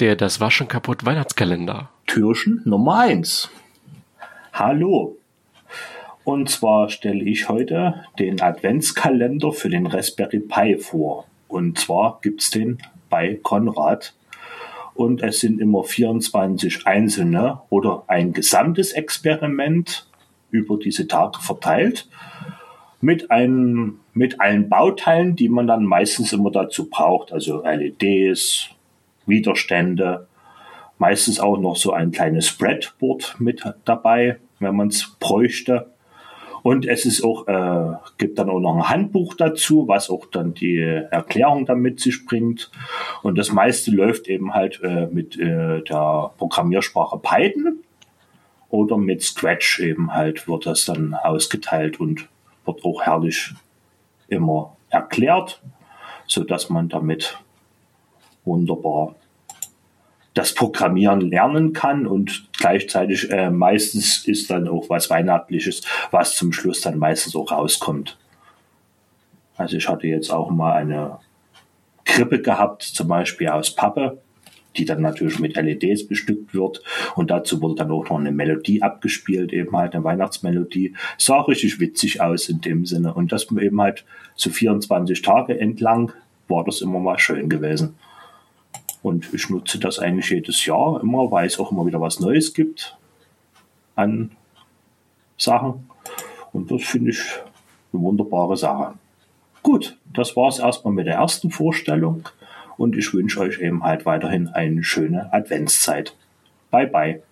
Der Das Waschen kaputt Weihnachtskalender. Türchen Nummer 1. Hallo. Und zwar stelle ich heute den Adventskalender für den Raspberry Pi vor. Und zwar gibt es den bei Konrad. Und es sind immer 24 einzelne oder ein gesamtes Experiment über diese Tage verteilt mit einem, mit allen Bauteilen, die man dann meistens immer dazu braucht, also LEDs, Widerstände, meistens auch noch so ein kleines Spreadboard mit dabei, wenn man es bräuchte. Und es ist auch, äh, gibt dann auch noch ein Handbuch dazu, was auch dann die Erklärung dann mit sich bringt. Und das meiste läuft eben halt äh, mit äh, der Programmiersprache Python oder mit Scratch eben halt wird das dann ausgeteilt und wird auch herrlich immer erklärt, so dass man damit wunderbar das Programmieren lernen kann und gleichzeitig äh, meistens ist dann auch was Weihnachtliches, was zum Schluss dann meistens auch rauskommt. Also ich hatte jetzt auch mal eine Krippe gehabt, zum Beispiel aus Pappe, die dann natürlich mit LEDs bestückt wird und dazu wurde dann auch noch eine Melodie abgespielt, eben halt eine Weihnachtsmelodie. Sah richtig witzig aus in dem Sinne und das eben halt so 24 Tage entlang war das immer mal schön gewesen. Und ich nutze das eigentlich jedes Jahr immer, weil es auch immer wieder was Neues gibt an Sachen. Und das finde ich eine wunderbare Sache. Gut, das war es erstmal mit der ersten Vorstellung. Und ich wünsche euch eben halt weiterhin eine schöne Adventszeit. Bye bye.